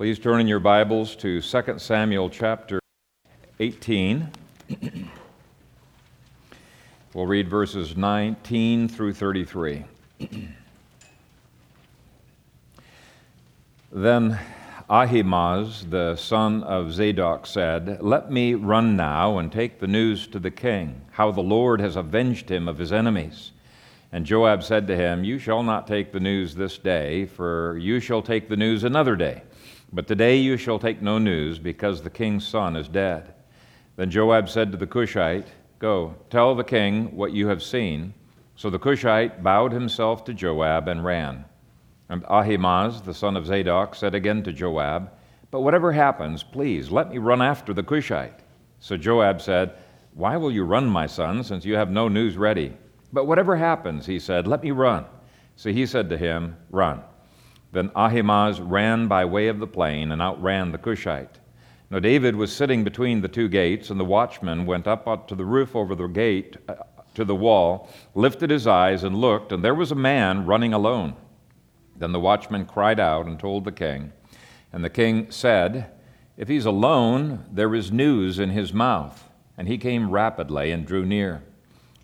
Please turn in your Bibles to 2 Samuel chapter 18. we'll read verses 19 through 33. then Ahimaaz, the son of Zadok, said, Let me run now and take the news to the king, how the Lord has avenged him of his enemies. And Joab said to him, You shall not take the news this day, for you shall take the news another day. But today you shall take no news, because the king's son is dead. Then Joab said to the Cushite, Go, tell the king what you have seen. So the Cushite bowed himself to Joab and ran. And Ahimaaz, the son of Zadok, said again to Joab, But whatever happens, please let me run after the Cushite. So Joab said, Why will you run, my son, since you have no news ready? But whatever happens, he said, let me run. So he said to him, Run. Then Ahimaaz ran by way of the plain and outran the Cushite. Now David was sitting between the two gates, and the watchman went up to the roof over the gate uh, to the wall, lifted his eyes, and looked, and there was a man running alone. Then the watchman cried out and told the king. And the king said, If he's alone, there is news in his mouth. And he came rapidly and drew near.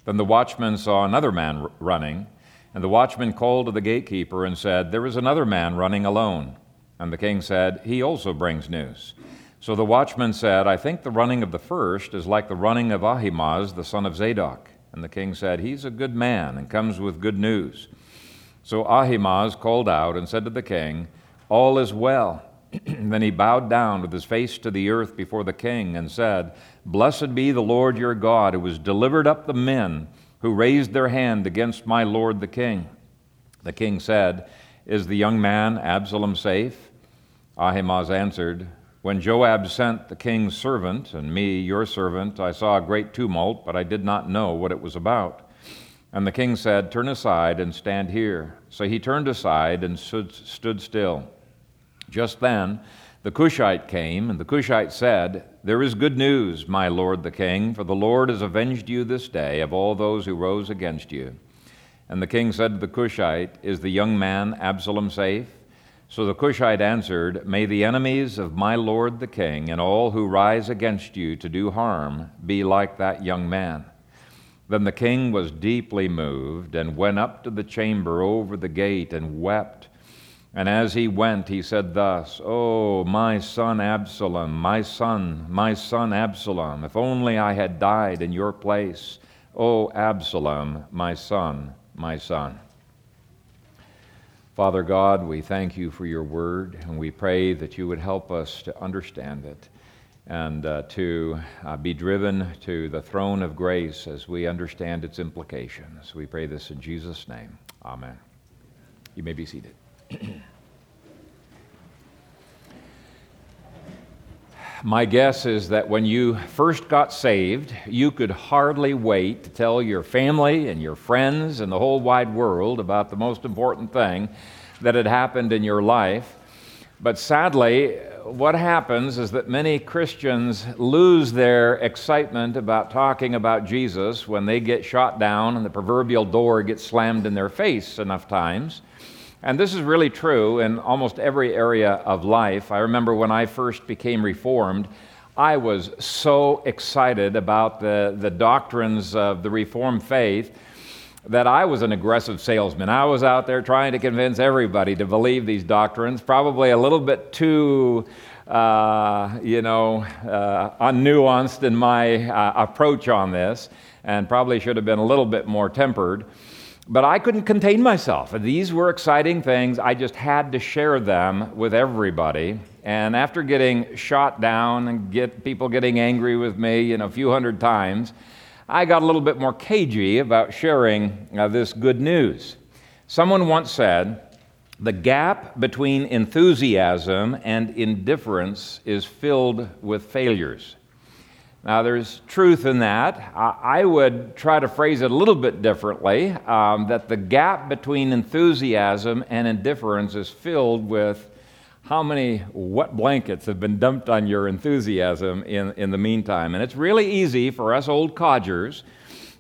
Then the watchman saw another man running, and the watchman called to the gatekeeper and said, There is another man running alone. And the king said, He also brings news. So the watchman said, I think the running of the first is like the running of Ahimaaz, the son of Zadok. And the king said, He's a good man and comes with good news. So Ahimaaz called out and said to the king, All is well. then he bowed down with his face to the earth before the king and said, Blessed be the Lord your God, who has delivered up the men who raised their hand against my lord the king. The king said, Is the young man Absalom safe? Ahimaaz answered, When Joab sent the king's servant, and me, your servant, I saw a great tumult, but I did not know what it was about. And the king said, Turn aside and stand here. So he turned aside and stood, still. Just then, the Cushite came, and the Cushite said, There is good news, my lord the king, for the Lord has avenged you this day of all those who rose against you. And the king said to the Cushite, Is the young man Absalom safe? So the Cushite answered, May the enemies of my lord the king and all who rise against you to do harm be like that young man. Then the king was deeply moved and went up to the chamber over the gate and wept. And as he went, he said thus, Oh, my son Absalom, my son, my son Absalom, if only I had died in your place. Oh, Absalom, my son, my son. Father God, we thank you for your word, and we pray that you would help us to understand it and uh, to uh, be driven to the throne of grace as we understand its implications. We pray this in Jesus' name. Amen. You may be seated. My guess is that when you first got saved, you could hardly wait to tell your family and your friends and the whole wide world about the most important thing that had happened in your life. But sadly, what happens is that many Christians lose their excitement about talking about Jesus when they get shot down and the proverbial door gets slammed in their face enough times. And this is really true in almost every area of life. I remember when I first became Reformed, I was so excited about the, the doctrines of the Reformed faith that I was an aggressive salesman. I was out there trying to convince everybody to believe these doctrines, probably a little bit too, uh, you know, uh, unnuanced in my uh, approach on this, and probably should have been a little bit more tempered. But I couldn't contain myself. These were exciting things. I just had to share them with everybody. And after getting shot down and get people getting angry with me, you know, a few hundred times, I got a little bit more cagey about sharing uh, this good news. Someone once said, the gap between enthusiasm and indifference is filled with failures. Now, there's truth in that. I would try to phrase it a little bit differently um, that the gap between enthusiasm and indifference is filled with how many wet blankets have been dumped on your enthusiasm in, in the meantime. And it's really easy for us old codgers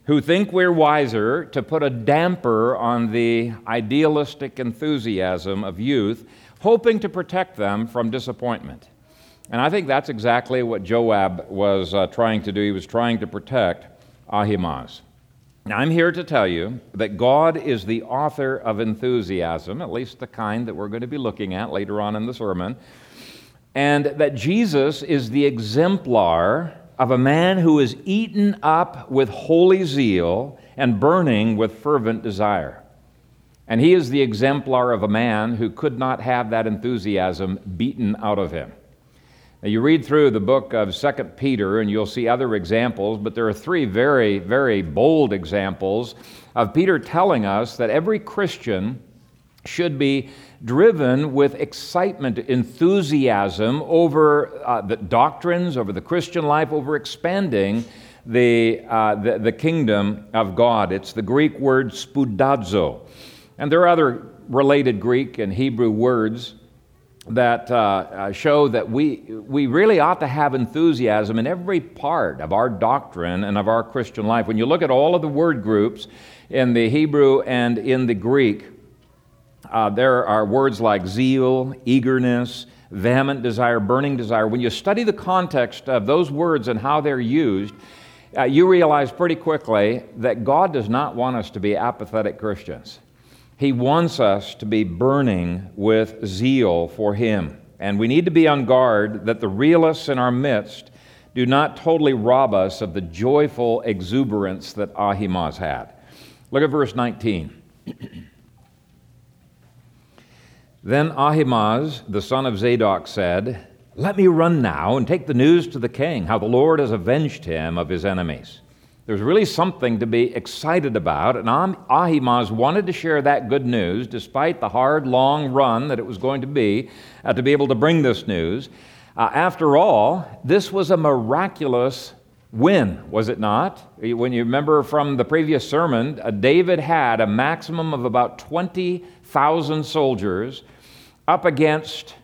who think we're wiser to put a damper on the idealistic enthusiasm of youth hoping to protect them from disappointment. And I think that's exactly what Joab was uh, trying to do. He was trying to protect Ahimaaz. Now, I'm here to tell you that God is the author of enthusiasm, at least the kind that we're going to be looking at later on in the sermon, and that Jesus is the exemplar of a man who is eaten up with holy zeal and burning with fervent desire. And he is the exemplar of a man who could not have that enthusiasm beaten out of him. You read through the book of 2 Peter and you'll see other examples, but there are three very, very bold examples of Peter telling us that every Christian should be driven with excitement, enthusiasm over uh, the doctrines, over the Christian life, over expanding the, uh, the, the, kingdom of God. It's the Greek word spoudazo. And there are other related Greek and Hebrew words that uh, uh show that we, we really ought to have enthusiasm in every part of our doctrine and of our Christian life. When you look at all of the word groups in the Hebrew and in the Greek, uh, there are words like zeal, eagerness, vehement desire, burning desire. When you study the context of those words and how they're used, uh, you realize pretty quickly that God does not want us to be apathetic Christians. He wants us to be burning with zeal for Him. And we need to be on guard that the realists in our midst do not totally rob us of the joyful exuberance that Ahimaaz had. Look at verse 19. Then Ahimaaz, the son of Zadok, said, Let me run now and take the news to the king, how the Lord has avenged him of his enemies. There's really something to be excited about, and Ahimaaz wanted to share that good news, despite the hard, long run that it was going to be, uh, to be able to bring this news. Uh, after all, this was a miraculous win, was it not? When you remember from the previous sermon, uh, David had a maximum of about 20,000 soldiers up against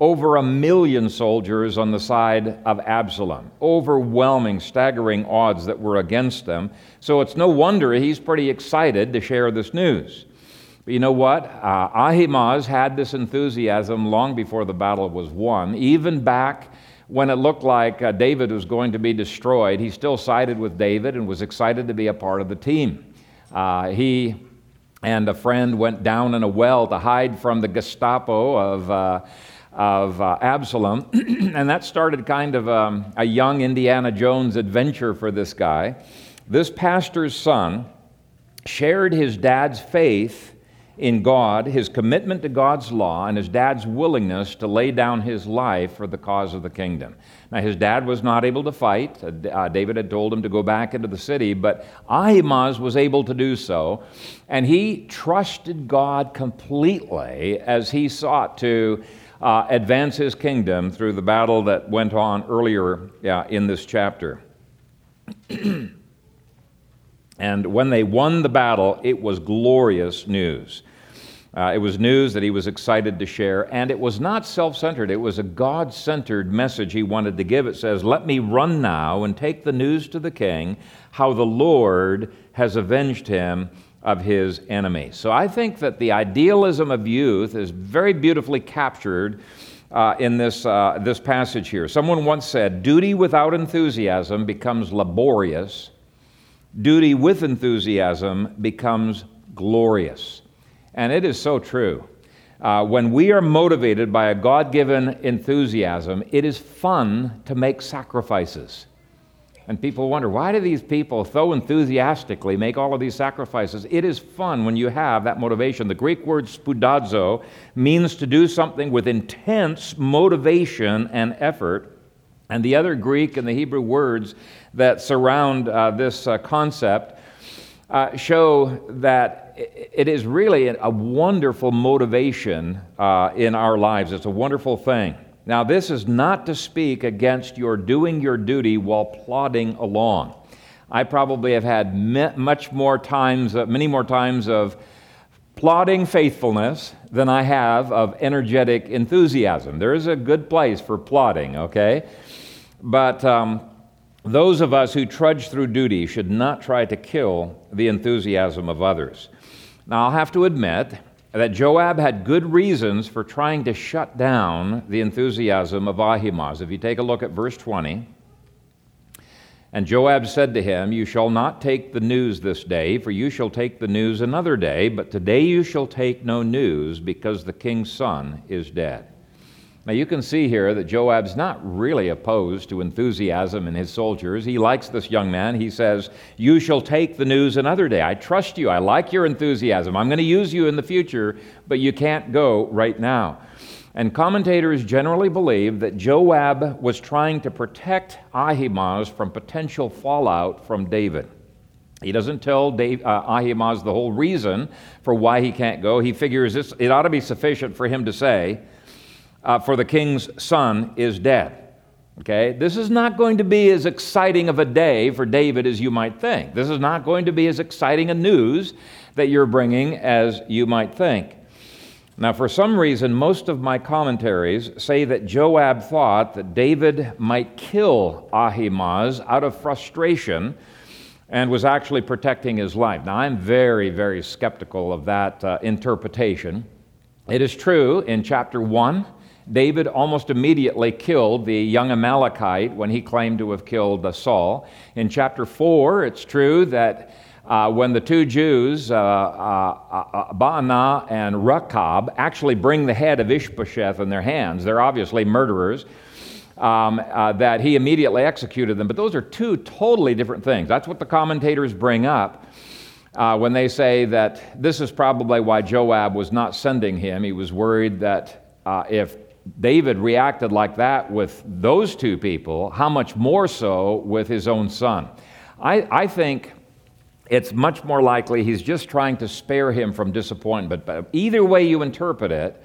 over a million soldiers on the side of Absalom. Overwhelming, staggering odds that were against them. So it's no wonder he's pretty excited to share this news. But you know what? Uh, Ahimaaz had this enthusiasm long before the battle was won. Even back when it looked like uh, David was going to be destroyed, he still sided with David and was excited to be a part of the team. Uh, he and a friend went down in a well to hide from the Gestapo of, uh, of uh, Absalom. and that started kind of um, a young Indiana Jones adventure for this guy. This pastor's son shared his dad's faith in God, his commitment to God's law, and his dad's willingness to lay down his life for the cause of the kingdom. Now, his dad was not able to fight. Uh, uh, David had told him to go back into the city, but Ahimaaz was able to do so. And he trusted God completely as he sought to uh, advance his kingdom through the battle that went on earlier uh, in this chapter. and when they won the battle, it was glorious news. Uh, it was news that he was excited to share, and it was not self centered. It was a God centered message he wanted to give. It says, Let me run now and take the news to the king how the Lord has avenged him of his enemies. So I think that the idealism of youth is very beautifully captured uh, in this, uh, this passage here. Someone once said, Duty without enthusiasm becomes laborious, duty with enthusiasm becomes glorious. And it is so true. Uh, when we are motivated by a God given enthusiasm, it is fun to make sacrifices. And people wonder, why do these people so enthusiastically make all of these sacrifices? It is fun when you have that motivation. The Greek word spoudazo means to do something with intense motivation and effort. And the other Greek and the Hebrew words that surround uh, this uh, concept uh, show that it is really a wonderful motivation uh, in our lives. It's a wonderful thing. Now, this is not to speak against your doing your duty while plodding along. I probably have had much more times, uh, many more times of plodding faithfulness than I have of energetic enthusiasm. There is a good place for plodding, okay? But um, those of us who trudge through duty should not try to kill the enthusiasm of others. Now, I'll have to admit that Joab had good reasons for trying to shut down the enthusiasm of Ahimaaz. If you take a look at verse 20, and Joab said to him, You shall not take the news this day, for you shall take the news another day, but today you shall take no news, because the king's son is dead. Now you can see here that Joab's not really opposed to enthusiasm in his soldiers. He likes this young man. He says, You shall take the news another day. I trust you. I like your enthusiasm. I'm going to use you in the future, but you can't go right now. And commentators generally believe that Joab was trying to protect Ahimaaz from potential fallout from David. He doesn't tell Dave, uh, Ahimaaz the whole reason for why he can't go. He figures this, it ought to be sufficient for him to say, uh, For the king's son is dead. Okay? This is not going to be as exciting of a day for David as you might think. This is not going to be as exciting a news that you're bringing as you might think. Now, for some reason, most of my commentaries say that Joab thought that David might kill Ahimaaz out of frustration and was actually protecting his life. Now, I'm very, very skeptical of that uh, interpretation. It is true in chapter 1, David almost immediately killed the young Amalekite when he claimed to have killed Saul. In chapter 4, it's true that uh, when the two Jews, uh, uh, uh Baanah and Rechab, actually bring the head of Ishbosheth in their hands. They're obviously murderers. Um, uh, that he immediately executed them. But those are two totally different things. That's what the commentators bring up uh, when they say that this is probably why Joab was not sending him. He was worried that if David reacted like that with those two people, how much more so with his own son? I, I think it's much more likely he's just trying to spare him from disappointment. But either way you interpret it,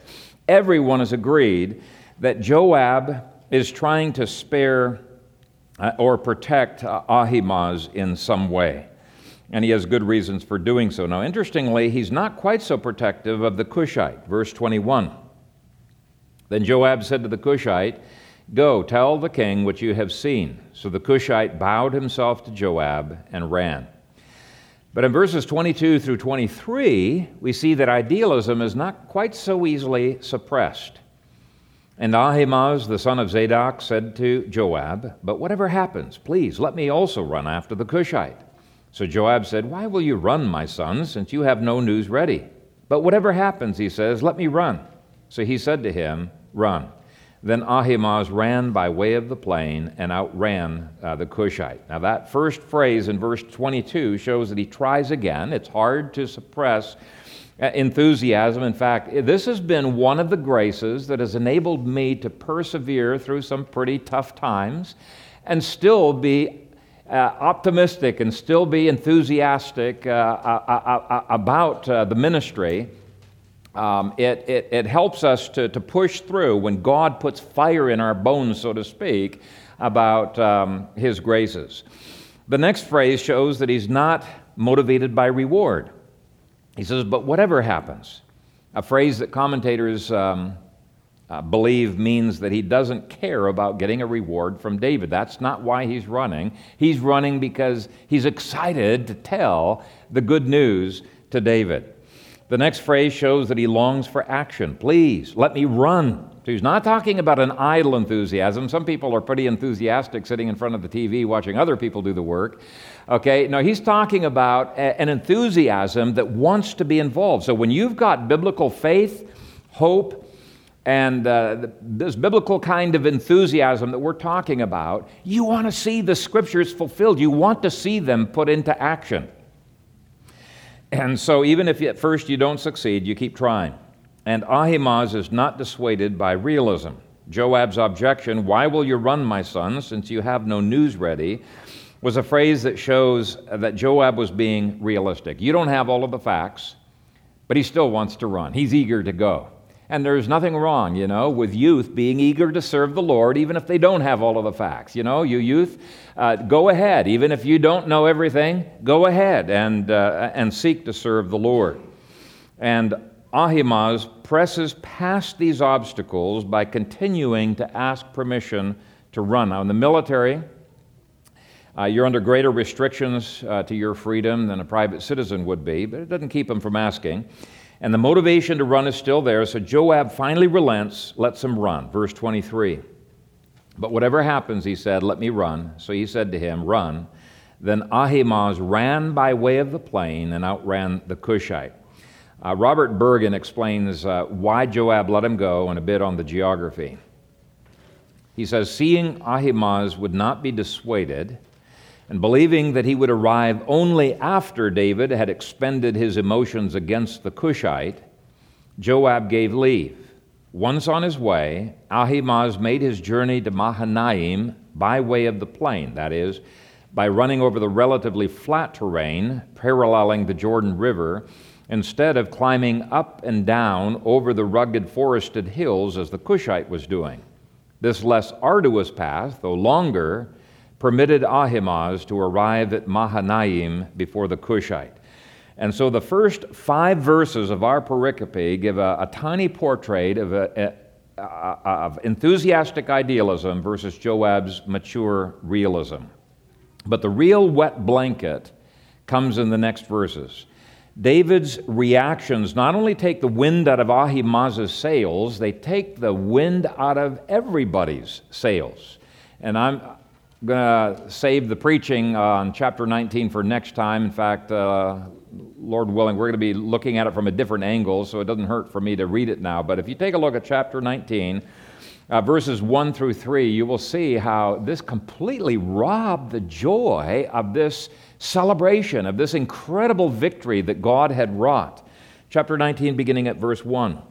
everyone has agreed that Joab is trying to spare uh, or protect uh, Ahimaaz in some way. And he has good reasons for doing so. Now, interestingly, he's not quite so protective of the Cushite. Verse 21. Then Joab said to the Cushite, Go, tell the king what you have seen. So the Cushite bowed himself to Joab and ran. But in verses 22 through 23, we see that idealism is not quite so easily suppressed. And Ahimaaz, the son of Zadok, said to Joab, But whatever happens, please let me also run after the Cushite. So Joab said, Why will you run, my son, since you have no news ready? But whatever happens, he says, let me run. So he said to him, Run. Then Ahimaaz ran by way of the plain and outran uh, the Cushite. Now, that first phrase in verse 22 shows that he tries again. It's hard to suppress uh, enthusiasm. In fact, this has been one of the graces that has enabled me to persevere through some pretty tough times and still be uh, optimistic and still be enthusiastic uh, uh, uh about the ministry um, it, it, it, helps us to, to push through when God puts fire in our bones, so to speak, about um, His graces. The next phrase shows that he's not motivated by reward. He says, but whatever happens, a phrase that commentators um, uh, believe means that he doesn't care about getting a reward from David. That's not why he's running. He's running because he's excited to tell the good news to David. The next phrase shows that he longs for action. Please, let me run. So he's not talking about an idle enthusiasm. Some people are pretty enthusiastic sitting in front of the TV watching other people do the work. Okay, no, he's talking about a, an enthusiasm that wants to be involved. So when you've got biblical faith, hope, and uh, this biblical kind of enthusiasm that we're talking about, you want to see the scriptures fulfilled. You want to see them put into action. And so, even if at first you don't succeed, you keep trying. And Ahimaaz is not dissuaded by realism. Joab's objection, Why will you run, my son, since you have no news ready? was a phrase that shows that Joab was being realistic. You don't have all of the facts, but he still wants to run. He's eager to go. And there's nothing wrong, you know, with youth being eager to serve the Lord, even if they don't have all of the facts. You know, you youth, uh, go ahead. Even if you don't know everything, go ahead and, uh, and seek to serve the Lord. And Ahimaaz presses past these obstacles by continuing to ask permission to run. Now, in the military, uh, you're under greater restrictions uh, to your freedom than a private citizen would be, but it doesn't keep him from asking. And the motivation to run is still there, so Joab finally relents, lets him run. Verse 23. But whatever happens, he said, let me run. So he said to him, Run. Then Ahimaaz ran by way of the plain and outran the Cushite. Uh, Robert Bergen explains uh, why Joab let him go and a bit on the geography. He says, Seeing Ahimaaz would not be dissuaded, and believing that he would arrive only after David had expended his emotions against the Cushite, Joab gave leave. Once on his way, Ahimaaz made his journey to Mahanaim by way of the plain, that is, by running over the relatively flat terrain paralleling the Jordan River, instead of climbing up and down over the rugged forested hills as the Cushite was doing. This less arduous path, though longer, permitted Ahimaaz to arrive at Mahanaim before the Cushite. And so the first five verses of our pericope give a, a tiny portrait of, a, a, of enthusiastic idealism versus Joab's mature realism. But the real wet blanket comes in the next verses. David's reactions not only take the wind out of Ahimaaz's sails, they take the wind out of everybody's sails. And I'm, going to save the preaching on chapter 19 for next time. In fact, uh, Lord willing, we're going to be looking at it from a different angle, so it doesn't hurt for me to read it now. But if you take a look at chapter 19, uh, verses 1 through 3, you will see how this completely robbed the joy of this celebration, of this incredible victory that God had wrought. Chapter 19, beginning at verse 1.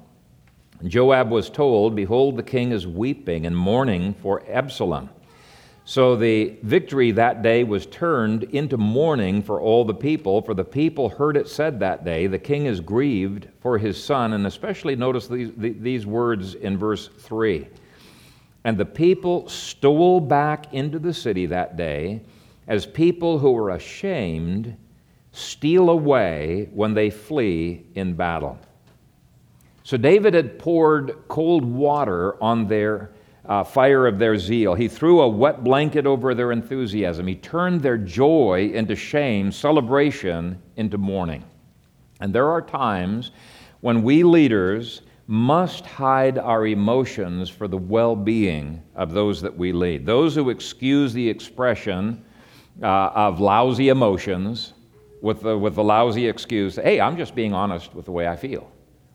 Joab was told, Behold, the king is weeping and mourning for Absalom. So the victory that day was turned into mourning for all the people, for the people heard it said that day, The king is grieved for his son. And especially notice these, these words in verse 3. And the people stole back into the city that day as people who are ashamed steal away when they flee in battle. So David had poured cold water on their uh, fire of their zeal. He threw a wet blanket over their enthusiasm. He turned their joy into shame, celebration into mourning. And there are times when we leaders must hide our emotions for the well being of those that we lead. Those who excuse the expression uh, of lousy emotions with the, with the lousy excuse, hey, I'm just being honest with the way I feel.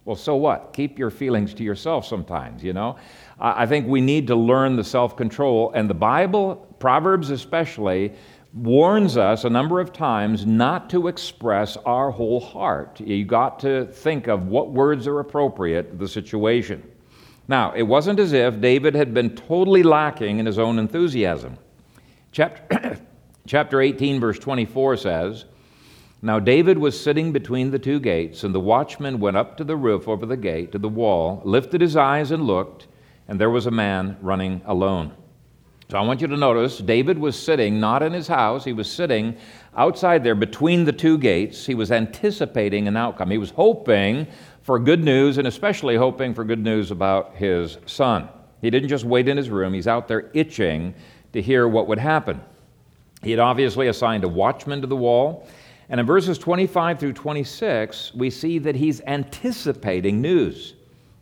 Well, so what? Keep your feelings to yourself sometimes, you know? I think we need to learn the self control, and the Bible, Proverbs especially, warns us a number of times not to express our whole heart. You got to think of what words are appropriate to the situation. Now, it wasn't as if David had been totally lacking in his own enthusiasm. Chapter, chapter 18, verse 24 says, Now David was sitting between the two gates, and the watchman went up to the roof over the gate, to the wall, lifted his eyes and looked and there was a man running alone. So I want you to notice David was sitting not in his house, he was sitting outside there between the two gates. He was anticipating an outcome. He was hoping for good news and especially hoping for good news about his son. He didn't just wait in his room, he's out there itching to hear what would happen. He had obviously assigned a watchman to the wall. And in verses 25 through 26, we see that he's anticipating news.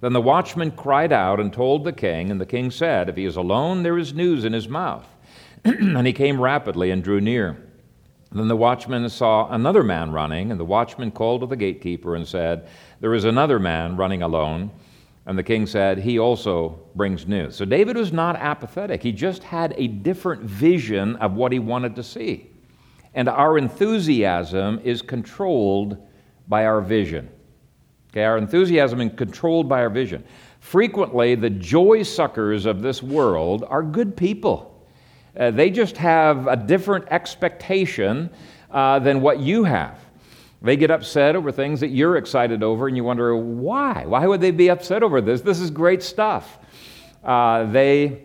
Then the watchman cried out and told the king, and the king said, If he is alone, there is news in his mouth. and he came rapidly and drew near. Then the watchman saw another man running, and the watchman called to the gatekeeper and said, There is another man running alone. And the king said, He also brings news. So David was not apathetic. He just had a different vision of what he wanted to see. And our enthusiasm is controlled by our vision. Okay, our enthusiasm is controlled by our vision. Frequently, the joy suckers of this world are good people. Uh, they just have a different expectation uh, than what you have. They get upset over things that you're excited over, and you wonder why. Why would they be upset over this? This is great stuff. Uh, they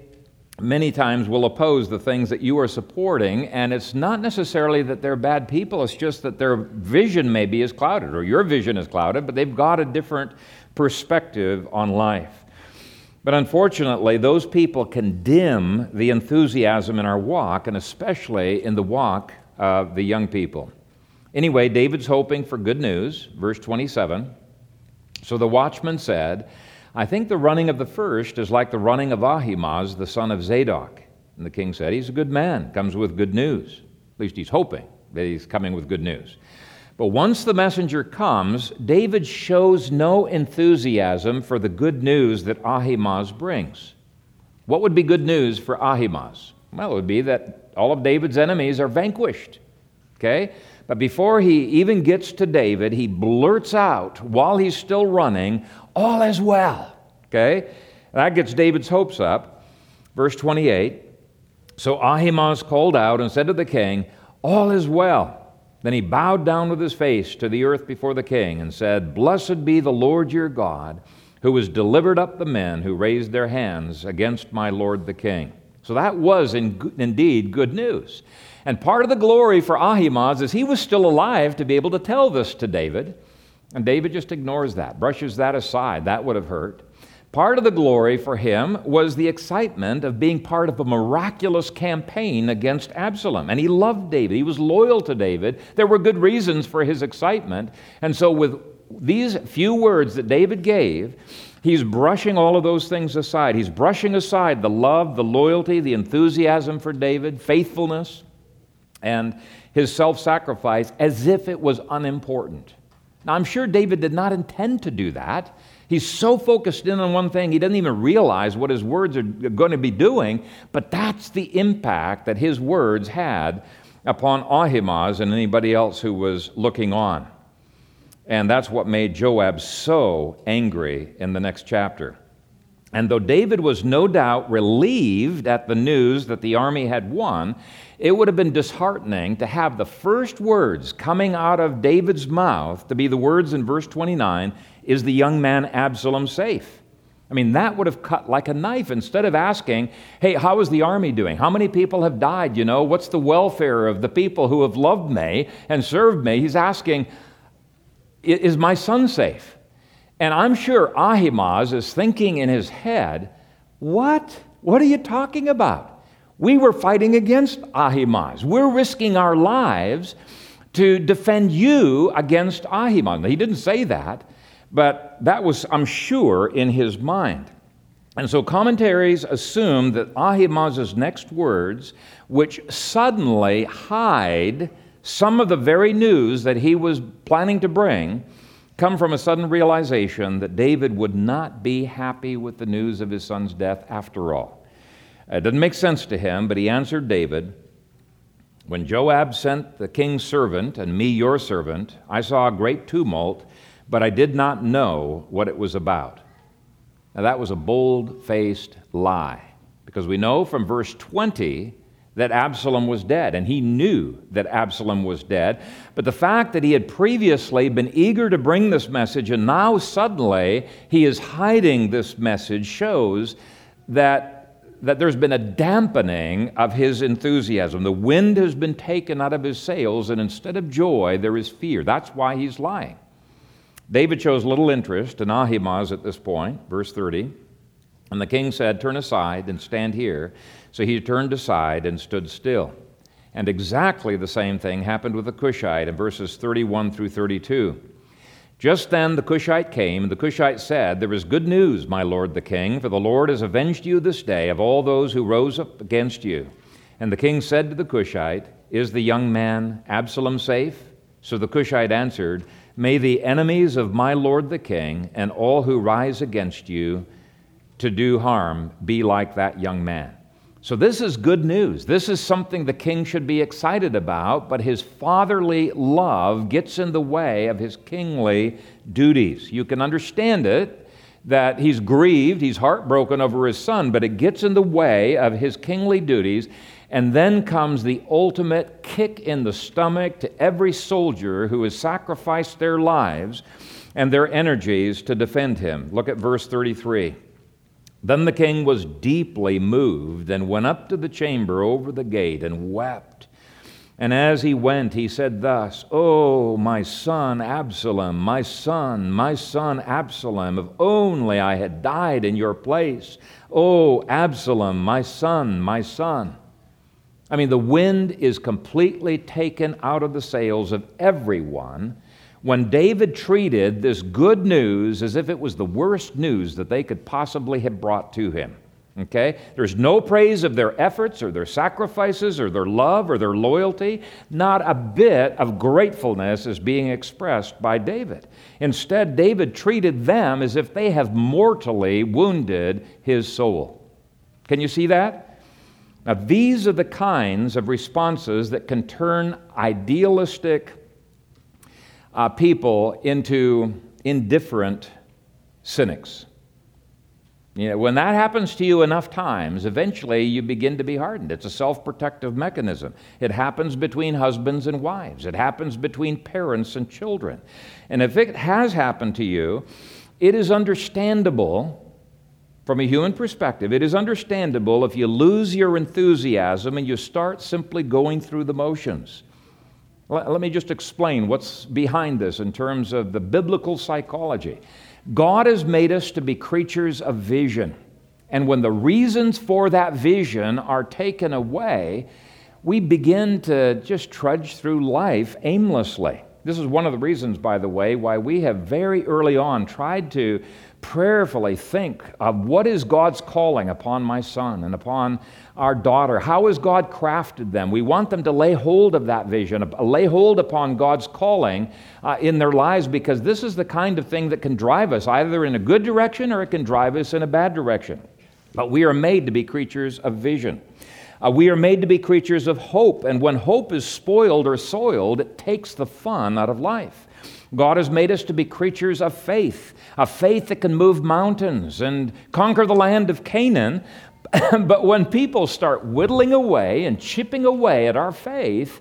many times will oppose the things that you are supporting, and it's not necessarily that they're bad people, it's just that their vision maybe is clouded, or your vision is clouded, but they've got a different perspective on life. But unfortunately, those people can dim the enthusiasm in our walk, and especially in the walk of the young people. Anyway, David's hoping for good news, verse 27. So the watchman said, I think the running of the first is like the running of Ahimaaz, the son of Zadok. And the king said, He's a good man, comes with good news. At least he's hoping that he's coming with good news. But once the messenger comes, David shows no enthusiasm for the good news that Ahimaaz brings. What would be good news for Ahimaaz? Well, it would be that all of David's enemies are vanquished. Okay? But before he even gets to David, he blurts out while he's still running, All is well. Okay? That gets David's hopes up. Verse 28 So Ahimaaz called out and said to the king, All is well. Then he bowed down with his face to the earth before the king and said, Blessed be the Lord your God, who has delivered up the men who raised their hands against my lord the king. So that was in, indeed good news. And part of the glory for Ahimaaz is he was still alive to be able to tell this to David. And David just ignores that, brushes that aside. That would have hurt. Part of the glory for him was the excitement of being part of a miraculous campaign against Absalom. And he loved David, he was loyal to David. There were good reasons for his excitement. And so, with these few words that David gave, he's brushing all of those things aside. He's brushing aside the love, the loyalty, the enthusiasm for David, faithfulness, and his self sacrifice as if it was unimportant. Now, I'm sure David did not intend to do that. He's so focused in on one thing, he doesn't even realize what his words are going to be doing, but that's the impact that his words had upon Ahimaaz and anybody else who was looking on. And that's what made Joab so angry in the next chapter. And though David was no doubt relieved at the news that the army had won, it would have been disheartening to have the first words coming out of David's mouth to be the words in verse 29 is the young man Absalom safe? I mean, that would have cut like a knife. Instead of asking, hey, how is the army doing? How many people have died? You know, what's the welfare of the people who have loved me and served me? He's asking, is my son safe? And I'm sure Ahimaaz is thinking in his head, what? What are you talking about? We were fighting against Ahimaaz. We're risking our lives to defend you against Ahimaaz. He didn't say that, but that was, I'm sure, in his mind. And so commentaries assume that Ahimaaz's next words, which suddenly hide some of the very news that he was planning to bring, come from a sudden realization that David would not be happy with the news of his son's death after all. It didn't make sense to him, but he answered David When Joab sent the king's servant and me your servant, I saw a great tumult but I did not know what it was about. Now, that was a bold faced lie, because we know from verse 20 that Absalom was dead, and he knew that Absalom was dead. But the fact that he had previously been eager to bring this message, and now suddenly he is hiding this message, shows that that there's been a dampening of his enthusiasm. The wind has been taken out of his sails, and instead of joy, there is fear. That's why he's lying. David shows little interest in Ahimaaz at this point, verse 30. And the king said, Turn aside and stand here. So he turned aside and stood still. And exactly the same thing happened with the Cushite in verses 31 through 32. Just then the Cushite came, and the Cushite said, There is good news, my lord the king, for the Lord has avenged you this day of all those who rose up against you. And the king said to the Cushite, Is the young man Absalom safe? So the Cushite answered, May the enemies of my Lord the King and all who rise against you to do harm be like that young man. So, this is good news. This is something the king should be excited about, but his fatherly love gets in the way of his kingly duties. You can understand it that he's grieved, he's heartbroken over his son, but it gets in the way of his kingly duties. And then comes the ultimate kick in the stomach to every soldier who has sacrificed their lives and their energies to defend him. Look at verse 33. Then the king was deeply moved and went up to the chamber over the gate and wept. And as he went, he said thus, Oh, my son Absalom, my son, my son Absalom, if only I had died in your place. Oh, Absalom, my son, my son. I mean, the wind is completely taken out of the sails of everyone when David treated this good news as if it was the worst news that they could possibly have brought to him. Okay? There's no praise of their efforts or their sacrifices or their love or their loyalty. Not a bit of gratefulness is being expressed by David. Instead, David treated them as if they have mortally wounded his soul. Can you see that? Now, these are the kinds of responses that can turn idealistic uh, people into indifferent cynics. You know, when that happens to you enough times, eventually you begin to be hardened. It's a self protective mechanism. It happens between husbands and wives, it happens between parents and children. And if it has happened to you, it is understandable from a human perspective, it is understandable if you lose your enthusiasm and you start simply going through the motions. Let me just explain what's behind this in terms of the biblical psychology. God has made us to be creatures of vision. And when the reasons for that vision are taken away, we begin to just trudge through life aimlessly. This is one of the reasons, by the way, why we have very early on tried to prayerfully think of what is God's calling upon my son and upon our daughter. How has God crafted them? We want them to lay hold of that vision, lay hold upon God's calling uh, in their lives because this is the kind of thing that can drive us either in a good direction or it can drive us in a bad direction. But we are made to be creatures of vision. Uh, we are made to be creatures of hope, and when hope is spoiled or soiled, it takes the fun out of life. God has made us to be creatures of faith, a faith that can move mountains and conquer the land of Canaan. but when people start whittling away and chipping away at our faith,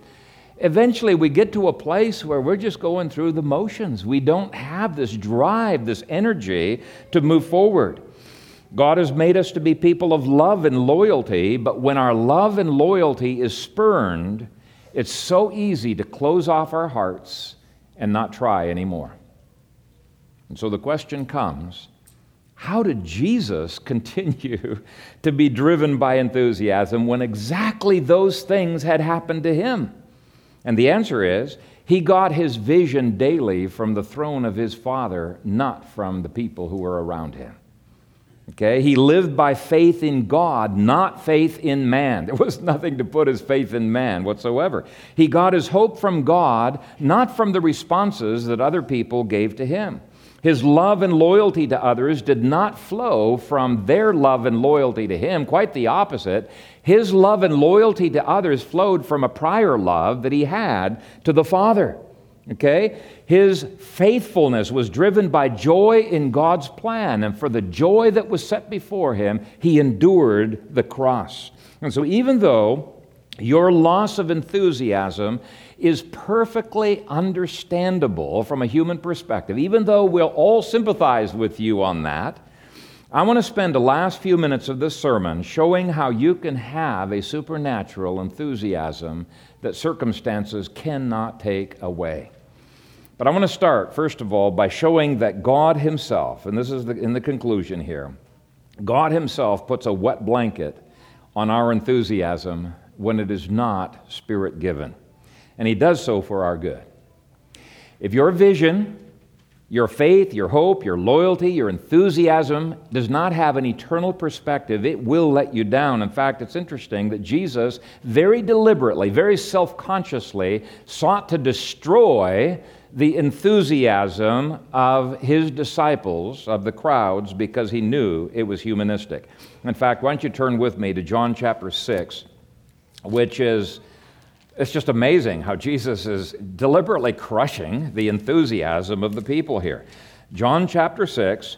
eventually we get to a place where we're just going through the motions. We don't have this drive, this energy to move forward. God has made us to be people of love and loyalty, but when our love and loyalty is spurned, it's so easy to close off our hearts and not try anymore. And so the question comes how did Jesus continue to be driven by enthusiasm when exactly those things had happened to him? And the answer is he got his vision daily from the throne of his Father, not from the people who were around him. Okay, he lived by faith in God, not faith in man. There was nothing to put his faith in man whatsoever. He got his hope from God, not from the responses that other people gave to him. His love and loyalty to others did not flow from their love and loyalty to him, quite the opposite. His love and loyalty to others flowed from a prior love that he had to the Father. Okay? His faithfulness was driven by joy in God's plan, and for the joy that was set before him, he endured the cross. And so, even though your loss of enthusiasm is perfectly understandable from a human perspective, even though we'll all sympathize with you on that, I want to spend the last few minutes of this sermon showing how you can have a supernatural enthusiasm that circumstances cannot take away. But I want to start, first of all, by showing that God Himself, and this is the, in the conclusion here, God Himself puts a wet blanket on our enthusiasm when it is not spirit given. And He does so for our good. If your vision, your faith, your hope, your loyalty, your enthusiasm does not have an eternal perspective, it will let you down. In fact, it's interesting that Jesus very deliberately, very self consciously sought to destroy the enthusiasm of his disciples, of the crowds, because he knew it was humanistic. In fact, why don't you turn with me to John chapter 6, which is, it's just amazing how Jesus is deliberately crushing the enthusiasm of the people here. John chapter 6,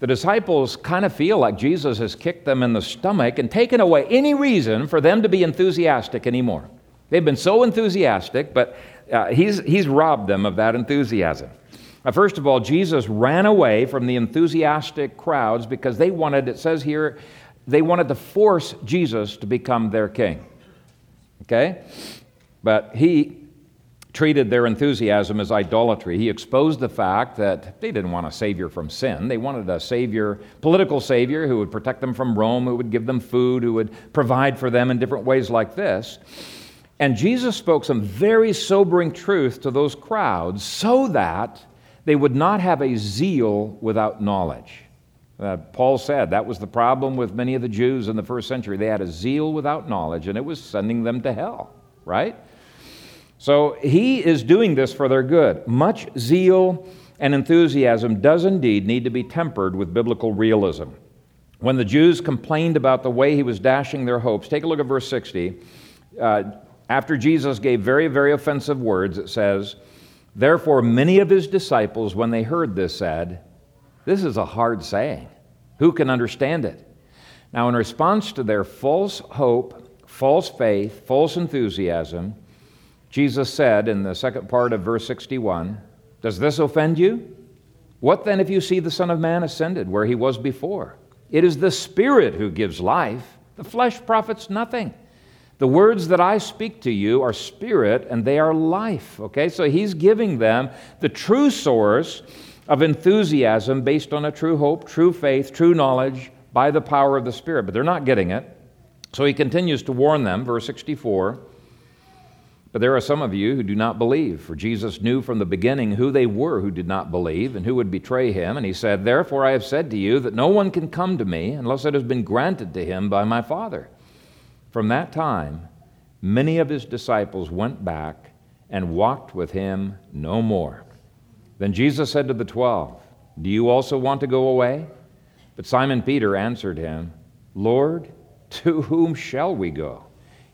the disciples kind of feel like Jesus has kicked them in the stomach and taken away any reason for them to be enthusiastic anymore. They've been so enthusiastic, but uh, he's, he's robbed them of that enthusiasm. Uh, first of all, Jesus ran away from the enthusiastic crowds because they wanted, it says here, they wanted to force Jesus to become their king. Okay? But he treated their enthusiasm as idolatry. He exposed the fact that they didn't want a savior from sin. They wanted a savior, political savior, who would protect them from Rome, who would give them food, who would provide for them in different ways like this. And Jesus spoke some very sobering truth to those crowds so that they would not have a zeal without knowledge. Uh, Paul said that was the problem with many of the Jews in the first century. They had a zeal without knowledge, and it was sending them to hell, right? So he is doing this for their good. Much zeal and enthusiasm does indeed need to be tempered with biblical realism. When the Jews complained about the way he was dashing their hopes, take a look at verse 60. Uh, after Jesus gave very, very offensive words, it says, Therefore, many of his disciples, when they heard this, said, This is a hard saying. Who can understand it? Now, in response to their false hope, false faith, false enthusiasm, Jesus said in the second part of verse 61, Does this offend you? What then if you see the Son of Man ascended where he was before? It is the Spirit who gives life, the flesh profits nothing. The words that I speak to you are spirit and they are life. Okay, so he's giving them the true source of enthusiasm based on a true hope, true faith, true knowledge by the power of the Spirit, but they're not getting it. So he continues to warn them, verse 64. But there are some of you who do not believe, for Jesus knew from the beginning who they were who did not believe and who would betray him. And he said, Therefore I have said to you that no one can come to me unless it has been granted to him by my Father. From that time, many of his disciples went back and walked with him no more. Then Jesus said to the twelve, Do you also want to go away? But Simon Peter answered him, Lord, to whom shall we go?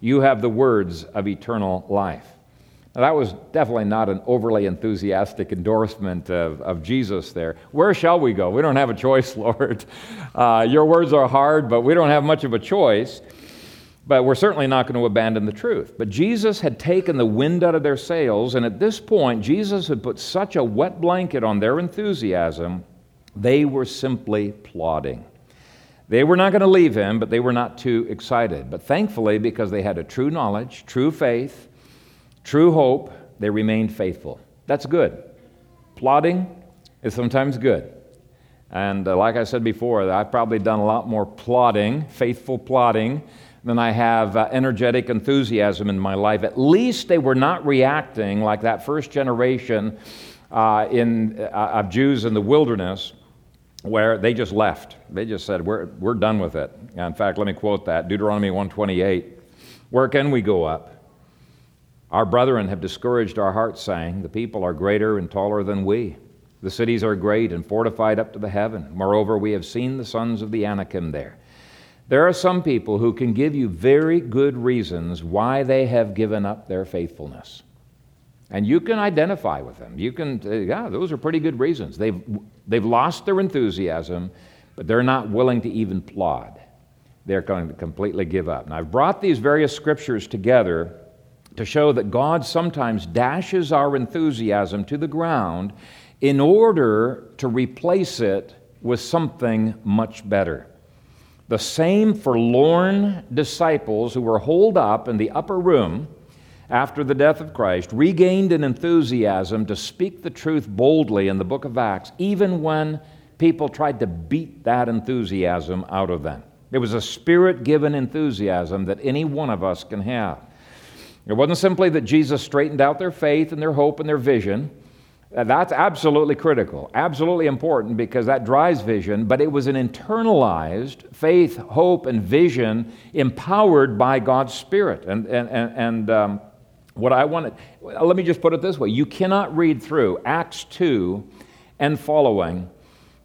You have the words of eternal life. Now, that was definitely not an overly enthusiastic endorsement of, of Jesus there. Where shall we go? We don't have a choice, Lord. Uh, your words are hard, but we don't have much of a choice. But we're certainly not going to abandon the truth. But Jesus had taken the wind out of their sails, and at this point, Jesus had put such a wet blanket on their enthusiasm, they were simply plodding. They were not going to leave him, but they were not too excited. But thankfully, because they had a true knowledge, true faith, true hope, they remained faithful. That's good. Plodding is sometimes good. And uh, like I said before, I've probably done a lot more plodding, faithful plodding, than I have uh, energetic enthusiasm in my life. At least they were not reacting like that first generation uh, in, uh, of Jews in the wilderness where they just left. They just said, we're, we're done with it. In fact, let me quote that Deuteronomy 128 Where can we go up? Our brethren have discouraged our hearts, saying, The people are greater and taller than we. The cities are great and fortified up to the heaven. Moreover, we have seen the sons of the Anakim there. There are some people who can give you very good reasons why they have given up their faithfulness. And you can identify with them. You can, say, yeah, those are pretty good reasons. They've, they've lost their enthusiasm, but they're not willing to even plod. They're going to completely give up. And I've brought these various scriptures together to show that God sometimes dashes our enthusiasm to the ground in order to replace it with something much better. The same forlorn disciples who were holed up in the upper room after the death of Christ regained an enthusiasm to speak the truth boldly in the book of Acts, even when people tried to beat that enthusiasm out of them. It was a spirit given enthusiasm that any one of us can have. It wasn't simply that Jesus straightened out their faith and their hope and their vision. That's absolutely critical, absolutely important because that drives vision, but it was an internalized faith, hope, and vision empowered by God's Spirit. And, and, and, and um, what I want to, uh, let me just put it this way you cannot read through Acts 2 and following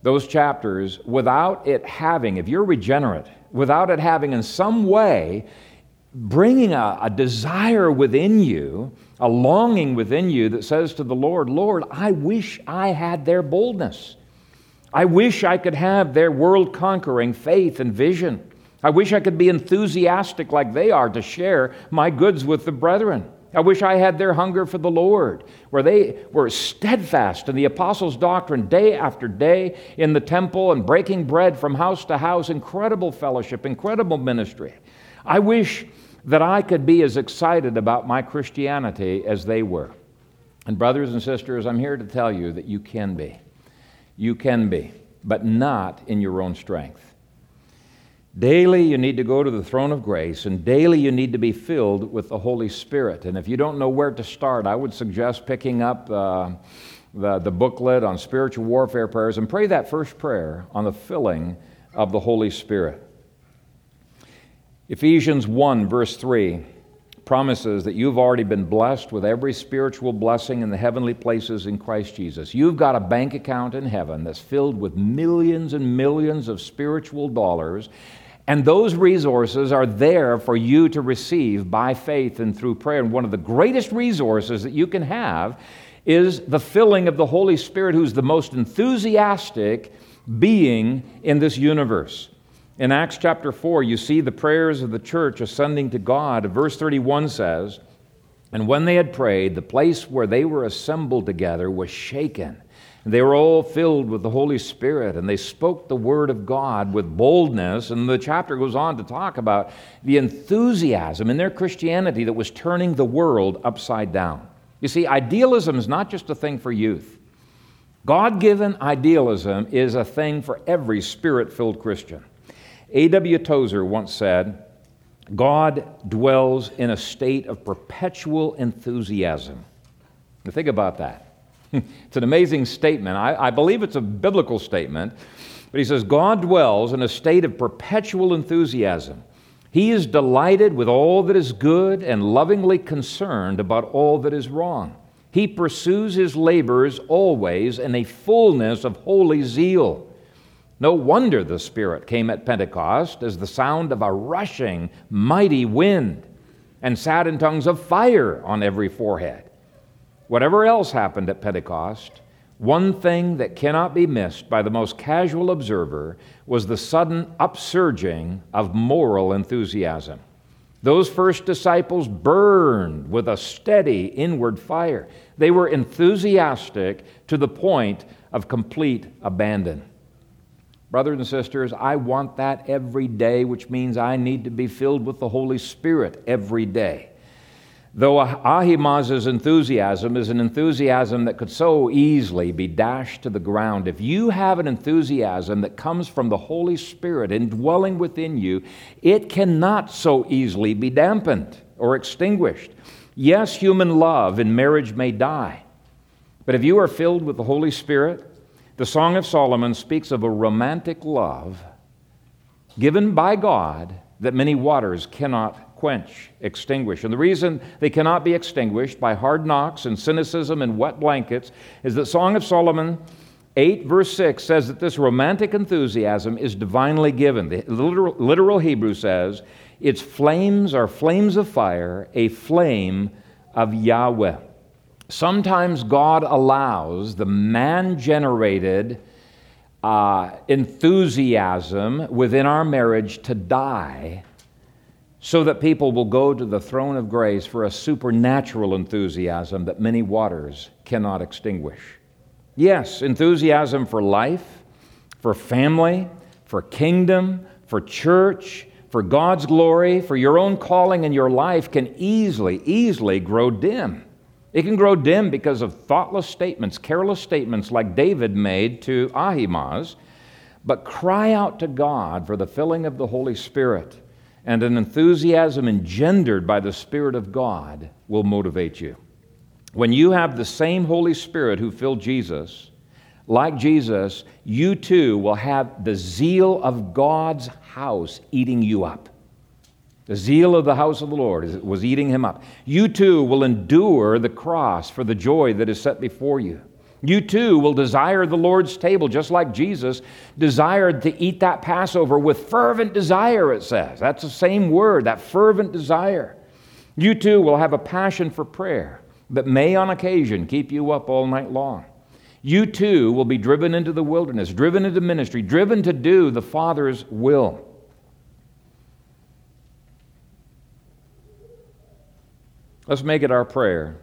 those chapters without it having, if you're regenerate, without it having in some way bringing a, a desire within you a longing within you that says to the Lord, Lord, I wish I had their boldness. I wish I could have their world conquering faith and vision. I wish I could be enthusiastic like they are to share my goods with the brethren. I wish I had their hunger for the Lord, where they were steadfast in the apostles' doctrine day after day in the temple and breaking bread from house to house. Incredible fellowship, incredible ministry. I wish that I could be as excited about my Christianity as they were. And, brothers and sisters, I'm here to tell you that you can be. You can be, but not in your own strength. Daily, you need to go to the throne of grace, and daily, you need to be filled with the Holy Spirit. And if you don't know where to start, I would suggest picking up uh, the, the booklet on spiritual warfare prayers and pray that first prayer on the filling of the Holy Spirit. Ephesians 1, verse 3 promises that you've already been blessed with every spiritual blessing in the heavenly places in Christ Jesus. You've got a bank account in heaven that's filled with millions and millions of spiritual dollars, and those resources are there for you to receive by faith and through prayer. And one of the greatest resources that you can have is the filling of the Holy Spirit, who's the most enthusiastic being in this universe. In Acts chapter 4, you see the prayers of the church ascending to God. Verse 31 says, And when they had prayed, the place where they were assembled together was shaken. They were all filled with the Holy Spirit, and they spoke the word of God with boldness. And the chapter goes on to talk about the enthusiasm in their Christianity that was turning the world upside down. You see, idealism is not just a thing for youth. God given idealism is a thing for every spirit filled Christian. A.W. Tozer once said, God dwells in a state of perpetual enthusiasm. Now think about that. It's an amazing statement. I, I, believe it's a biblical statement, but he says, God dwells in a state of perpetual enthusiasm. He is delighted with all that is good and lovingly concerned about all that is wrong. He pursues his labors always in a fullness of holy zeal. No wonder the Spirit came at Pentecost as the sound of a rushing, mighty wind and sat in tongues of fire on every forehead. Whatever else happened at Pentecost, one thing that cannot be missed by the most casual observer was the sudden upsurging of moral enthusiasm. Those first disciples burned with a steady inward fire. They were enthusiastic to the point of complete abandon. Brothers and sisters, I want that every day, which means I need to be filled with the Holy Spirit every day. Though ah- Ahimaaz's enthusiasm is an enthusiasm that could so easily be dashed to the ground, if you have an enthusiasm that comes from the Holy Spirit indwelling within you, it cannot so easily be dampened or extinguished. Yes, human love in marriage may die, but if you are filled with the Holy Spirit, the Song of Solomon speaks of a romantic love given by God that many waters cannot quench, extinguish. And the reason they cannot be extinguished by hard knocks and cynicism and wet blankets is that Song of Solomon 8, verse 6 says that this romantic enthusiasm is divinely given. The literal, literal Hebrew says, its flames are flames of fire, a flame of Yahweh. Sometimes God allows the man generated uh, enthusiasm within our marriage to die so that people will go to the throne of grace for a supernatural enthusiasm that many waters cannot extinguish. Yes, enthusiasm for life, for family, for kingdom, for church, for God's glory, for your own calling in your life can easily, easily grow dim. It can grow dim because of thoughtless statements, careless statements like David made to Ahimaaz. But cry out to God for the filling of the Holy Spirit, and an enthusiasm engendered by the Spirit of God will motivate you. When you have the same Holy Spirit who filled Jesus, like Jesus, you too will have the zeal of God's house eating you up. The zeal of the house of the Lord was eating him up. You too will endure the cross for the joy that is set before you. You too will desire the Lord's table just like Jesus desired to eat that Passover with fervent desire, it says. That's the same word, that fervent desire. You too will have a passion for prayer that may on occasion keep you up all night long. You too will be driven into the wilderness, driven into ministry, driven to do the Father's will. Let's make it our prayer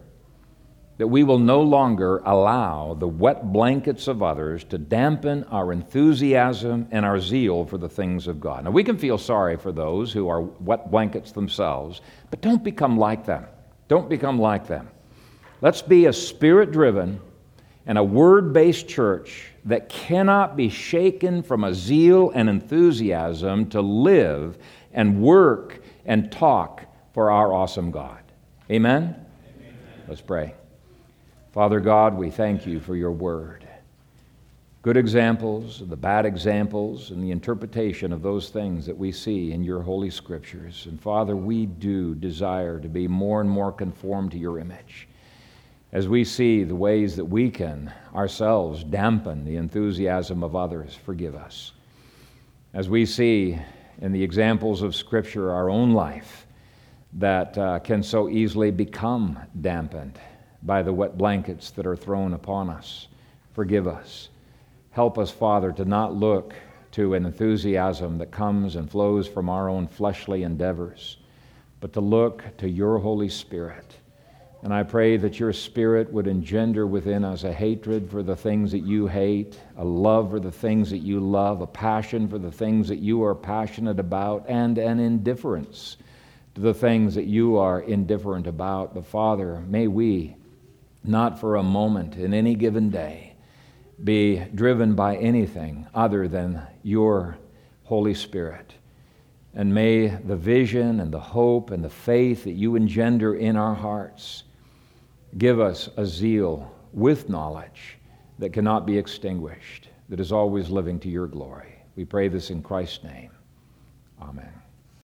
that we will no longer allow the wet blankets of others to dampen our enthusiasm and our zeal for the things of God. Now, we can feel sorry for those who are wet blankets themselves, but don't become like them. Don't become like them. Let's be a spirit driven, and a word based church that cannot be shaken from a zeal and enthusiasm to live and work and talk for our awesome God. Amen? Amen? Let's pray. Father God, we thank you for your word. Good examples, the bad examples, and the interpretation of those things that we see in your holy scriptures. And Father, we do desire to be more and more conformed to your image as we see the ways that we can ourselves dampen the enthusiasm of others, forgive us. As we see in the examples of Scripture our own life that uh, can so easily become dampened by the wet blankets that are thrown upon us, forgive us. Help us, Father, to not look to an enthusiasm that comes and flows from our own fleshly endeavors, but to look to your Holy Spirit and I pray that your spirit would engender within us a hatred for the things that you hate, a love for the things that you love, a passion for the things that you are passionate about, and an indifference to the things that you are indifferent about. But Father, may we, not for a moment in any given day, be driven by anything other than your Holy Spirit. And may the vision and the hope and the faith that you engender in our hearts Give us a zeal with knowledge that cannot be extinguished, that is always living to your glory. We pray this in Christ's name. Amen.